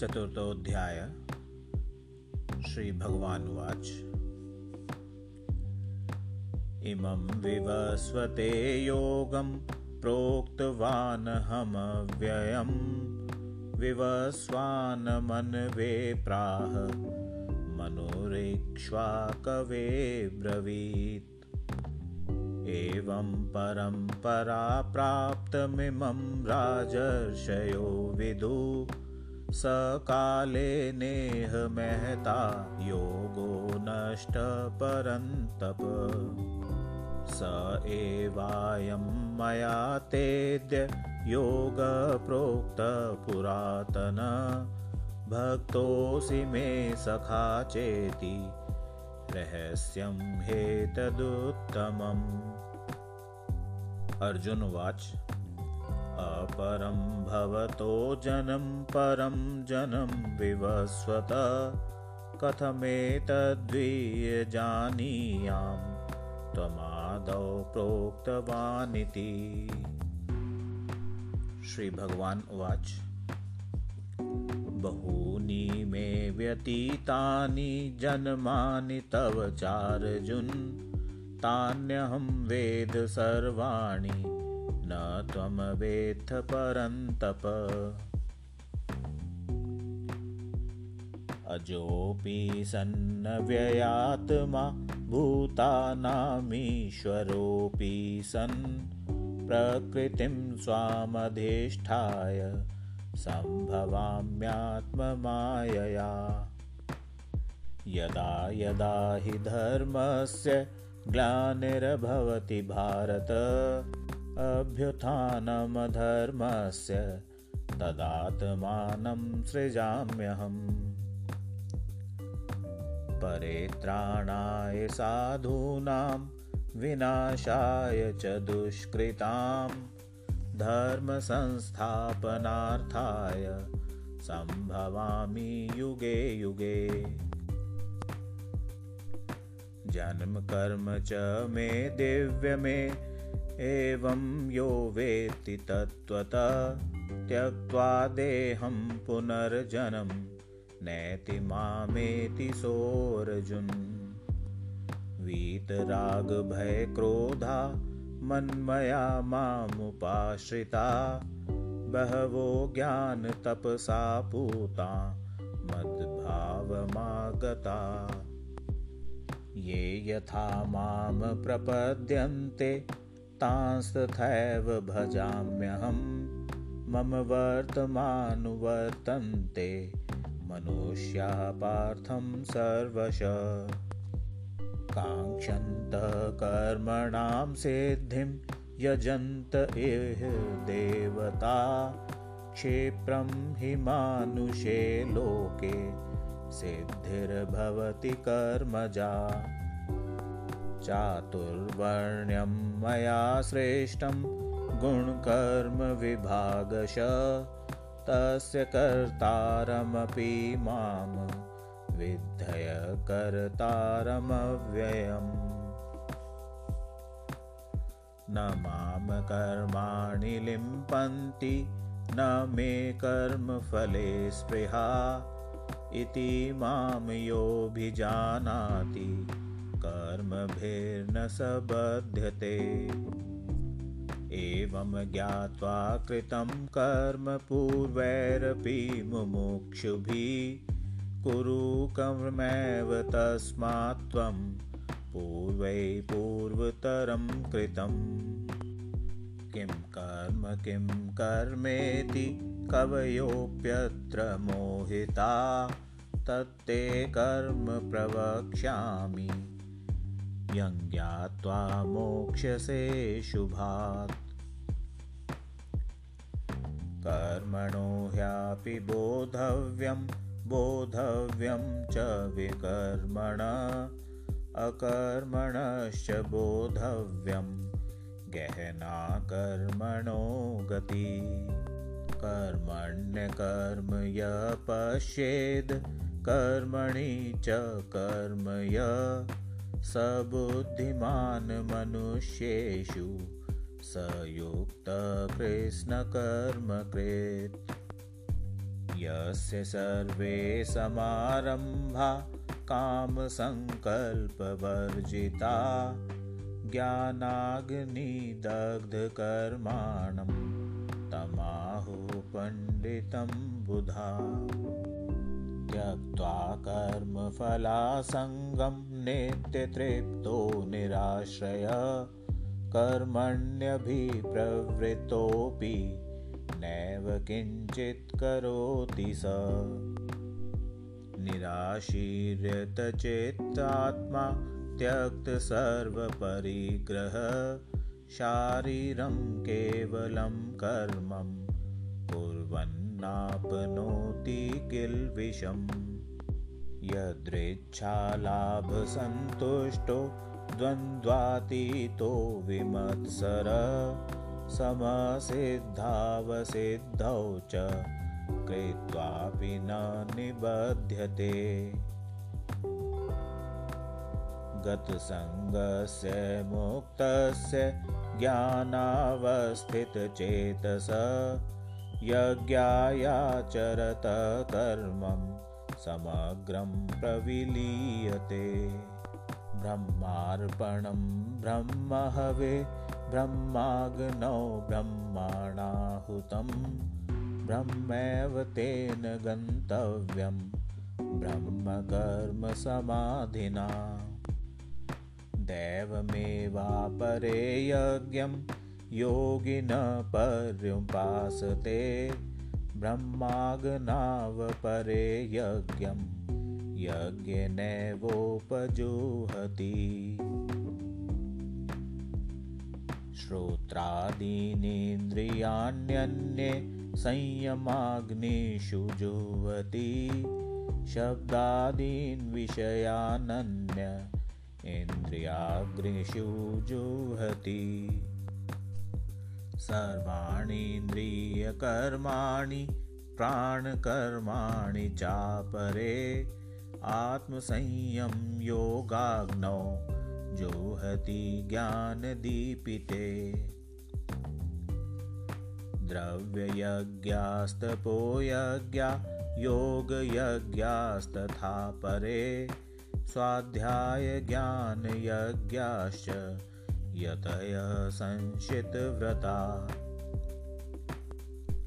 चतुर्थोऽध्याय श्रीभगवानुवाच। इमं विवस्वते योगं प्रोक्तवानहमव्ययं विवस्वानमन्वे प्राह कवे ब्रवीत्। एवं परम्परा प्राप्तमिमं राजर्षयो विदु सकाले नेह महता योगो नष्टपरन्तप स एवायं मया तेद्य योगप्रोक्तपुरातन भक्तोऽसि मे सखा चेति रहस्यं हेतदुत्तमम्। अर्जुनवाच अपरं भवतो जनं परं जनं विवस्वत। कथमेतद्वीयजानीयां त्वमादौ प्रोक्तवानिति। श्रीभगवान् उवाच। बहूनि मे व्यतीतानि जन्मानि तव चार्जुन्। तान्यहं वेद सर्वाणि न त्वं वेत्थ परन्तप। अजोऽपि सन्नव्ययात्मा भूतानामीश्वरोऽपि सन् प्रकृतिं स्वामधिष्ठाय सम्भवाम्यात्ममायया। यदा यदा हि धर्मस्य ग्लानिर्भवति भारत अभ्युत्थानमधर्मस्य तदात्मानं सृजाम्यहम्। परित्राणाय साधूनां विनाशाय च दुष्कृताम् धर्मसंस्थापनार्थाय सम्भवामि युगे युगे। जन्म कर्म च मे दिव्यमे एवं यो वेत्ति तत्त्वतः त्यक्त्वा देहं पुनर्जनं नेति मामेति सोऽर्जुन्। वीतरागभयक्रोधा मन्मया मामुपाश्रिता। बहवो ज्ञानतपसा पूता मद्भावमागता। ये यथा मां प्रपद्यन्ते तांस्तथैव भजाम्यहं। मम वर्तमानुवर्तन्ते मनुष्याः पार्थं सर्वश। काङ्क्षन्तः कर्मणां सिद्धिं यजन्त इह देवता क्षिप्रं हि मानुषे लोके सिद्धिर्भवति कर्मजा चातुर्वर्ण्यं मया श्रेष्ठं गुणकर्मविभागश। तस्य कर्तारमपि माम् विद्धय कर्तारमव्ययम् न मां कर्माणि लिम्पन्ति न मे कर्मफले स्पृहा। इति मां योऽभिजानाति कर्मभिर्न स बध्यते एवं ज्ञात्वा कृतं कर्म पूर्वैरपि मुमुक्षुभिः। कुरु कर्मैव तस्मात् त्वं पूर्वै पूर्वतरं कृतं किं कर्म किं कर्मेति कवयोऽप्यत्र मोहिता। तत्ते कर्म प्रवक्ष्यामि यं ज्ञात्वा मोक्ष्यसे शुभात्। कर्मणो ह्यापि बोधव्यम् बोधव्यं च विकर्मण। अकर्मणश्च बोधव्यं गहना कर्मणो गति। कर्मण्यकर्म य पश्येद् कर्मणि च कर्म य स बुद्धिमान् मनुष्येषु स युक्तकृष्णकर्मकृत् यस्य सर्वे समारम्भा कामसङ्कल्पवर्जिता ज्ञानाग्निदग्धकर्माणं तमाहुपण्डितं बुधा। त्यक्त्वा कर्मफलासङ्गं नित्यतृप्तो निराश्रय कर्मण्यभिप्रवृत्तोऽपि नैव किञ्चित् करोति स। निराशीर्यतचेत्तात्मा त्यक्तसर्वपरिग्रह शारीरं केवलं कर्मं कुर्वन्नाप्नोति किल्बिषम् यदृच्छालाभसन्तुष्टो द्वन्द्वातीतो विमत्सर समसिद्धावसिद्धौ च कृत्वापि न निबध्यते। गतसङ्गस्य मुक्तस्य ज्ञानावस्थितचेतस यज्ञायाचरत कर्मं समग्रं प्रविलीयते। ब्रह्मार्पणं ब्रह्महवे ब्रह्माग्नौ ब्रह्माणाहुतं ब्रह्मैव तेन गन्तव्यं ब्रह्मकर्मसमाधिना। दैवमेवापरे यज्ञं योगिनः पर्युपासते ब्रह्माग्नावपरे यज्ञं यज्ञेनैवोपजुहति। श्रोत्रादीनीन्द्रियाण्यन्ये संयमाग्निषु जुहति शब्दादीन् विषयानन्य इन्द्रियाग्निषु जुहति सर्वाणीन्द्रियकर्माणि प्राणकर्माणि चापरे। आत्मसंयं योगाग्नौ जोहति ज्ञानदीपिते। द्रव्ययज्ञास्तपोयज्ञा योगयज्ञास्तथा परे। स्वाध्यायज्ञानयज्ञाश्च यतय संशितव्रता।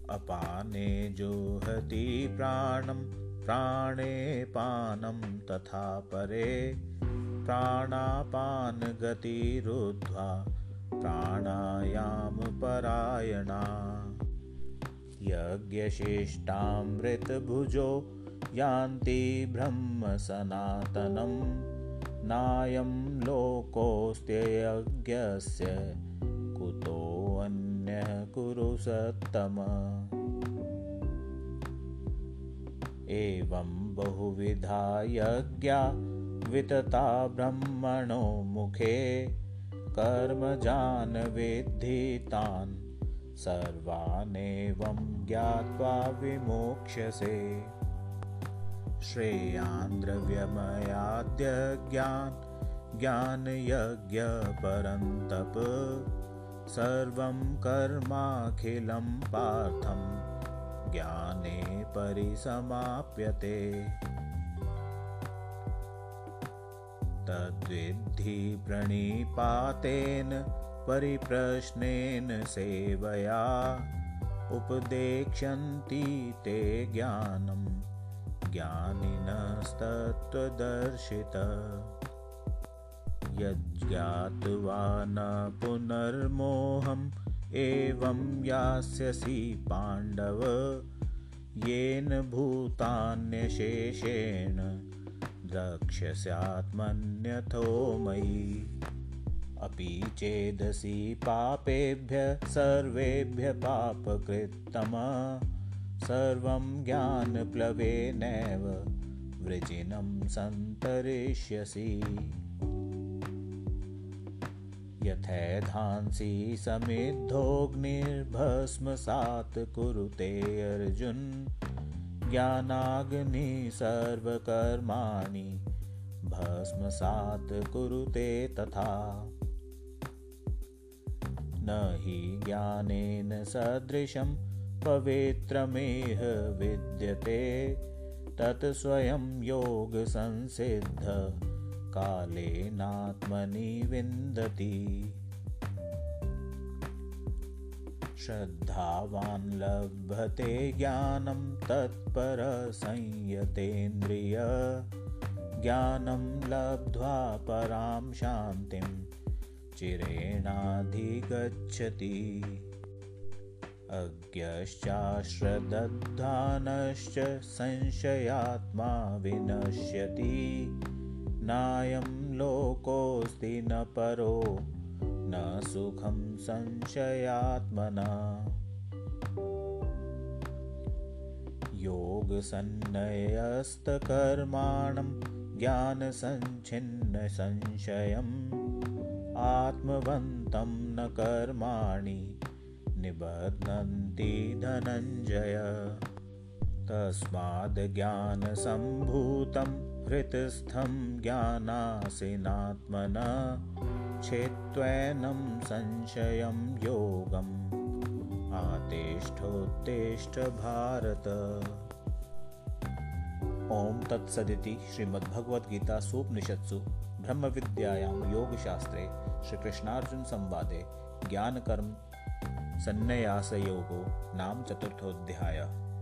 अपाने जोहति प्राणं प्राणे पानं तथा परे। प्राणापानगतिरुद्ध्वा प्राणायामपरायणा। यज्ञशिष्टामृतभुजो यान्ति ब्रह्मसनातनं नायं लोकोऽस्त्ययज्ञस्य कुतोऽन्यः कुरु सत्तम एवं बहुविधा यज्ञा वितता ब्रह्मणो मुखे कर्मजान् सर्वानेवं ज्ञात्वा विमोक्ष्यसे श्रेयान्द्रव्यमयाद्यज्ञान् ज्ञानयज्ञपरन्तप सर्वं कर्माखिलं पार्थं ज्ञाने परिसमाप्यते। तद्विद्धि प्रणिपातेन परिप्रश्नेन सेवया उपदेक्षन्ति ते ज्ञानं ज्ञानिनस्तत्त्वदर्शित। यज्ञात्वा न पुनर्मोहम् एवं यास्यसि पाण्डव। येन भूतान्यशेषेण द्रक्ष्यस्यात्मन्यथो मयि। अपि चेदसि पापेभ्यः सर्वेभ्यः पापकृत्तमा सर्वं ज्ञानप्लवेनैव वृजिनं सन्तरिष्यसि। यथैधांसि समिद्धोऽग्निर्भस्मसात् कुरुते अर्जुन। ज्ञानाग्नि सर्वकर्माणि भस्मसात् कुरुते तथा। न हि ज्ञानेन सदृशं पवित्रमेह विद्यते तत् स्वयं योगसंसिद्ध कालेनात्मनि विन्दति। श्रद्धावान् लभते ज्ञानं तत्परसंयतेन्द्रिय। ज्ञानं लब्ध्वा परां शान्तिं चिरेणाधिगच्छति अज्ञश्चाश्रदधानश्च संशयात्मा विनश्यति। नायं लोकोऽस्ति न परो न सुखं संशयात्मना। योगसन्नयस्तकर्माणं ज्ञानसञ्छिन्नसंशयम् आत्मवन्तं न कर्माणि निबध्नन्ति धनञ्जय। तस्माद्ज्ञानसम्भूतं हृतस्थं ज्ञानासिनात्मना छेत्त्वैनं संशयं योगम्। आतिष्ठोत्तिष्ठ भारत। ॐ तत्सदिति श्रीमद्भगवद्गीतासूपनिषत्सु ब्रह्मविद्यायां योगशास्त्रे श्रीकृष्णार्जुनसंवादे ज्ञानकर्म सन्न्यासयोगो नाम चतुर्थोऽध्यायः।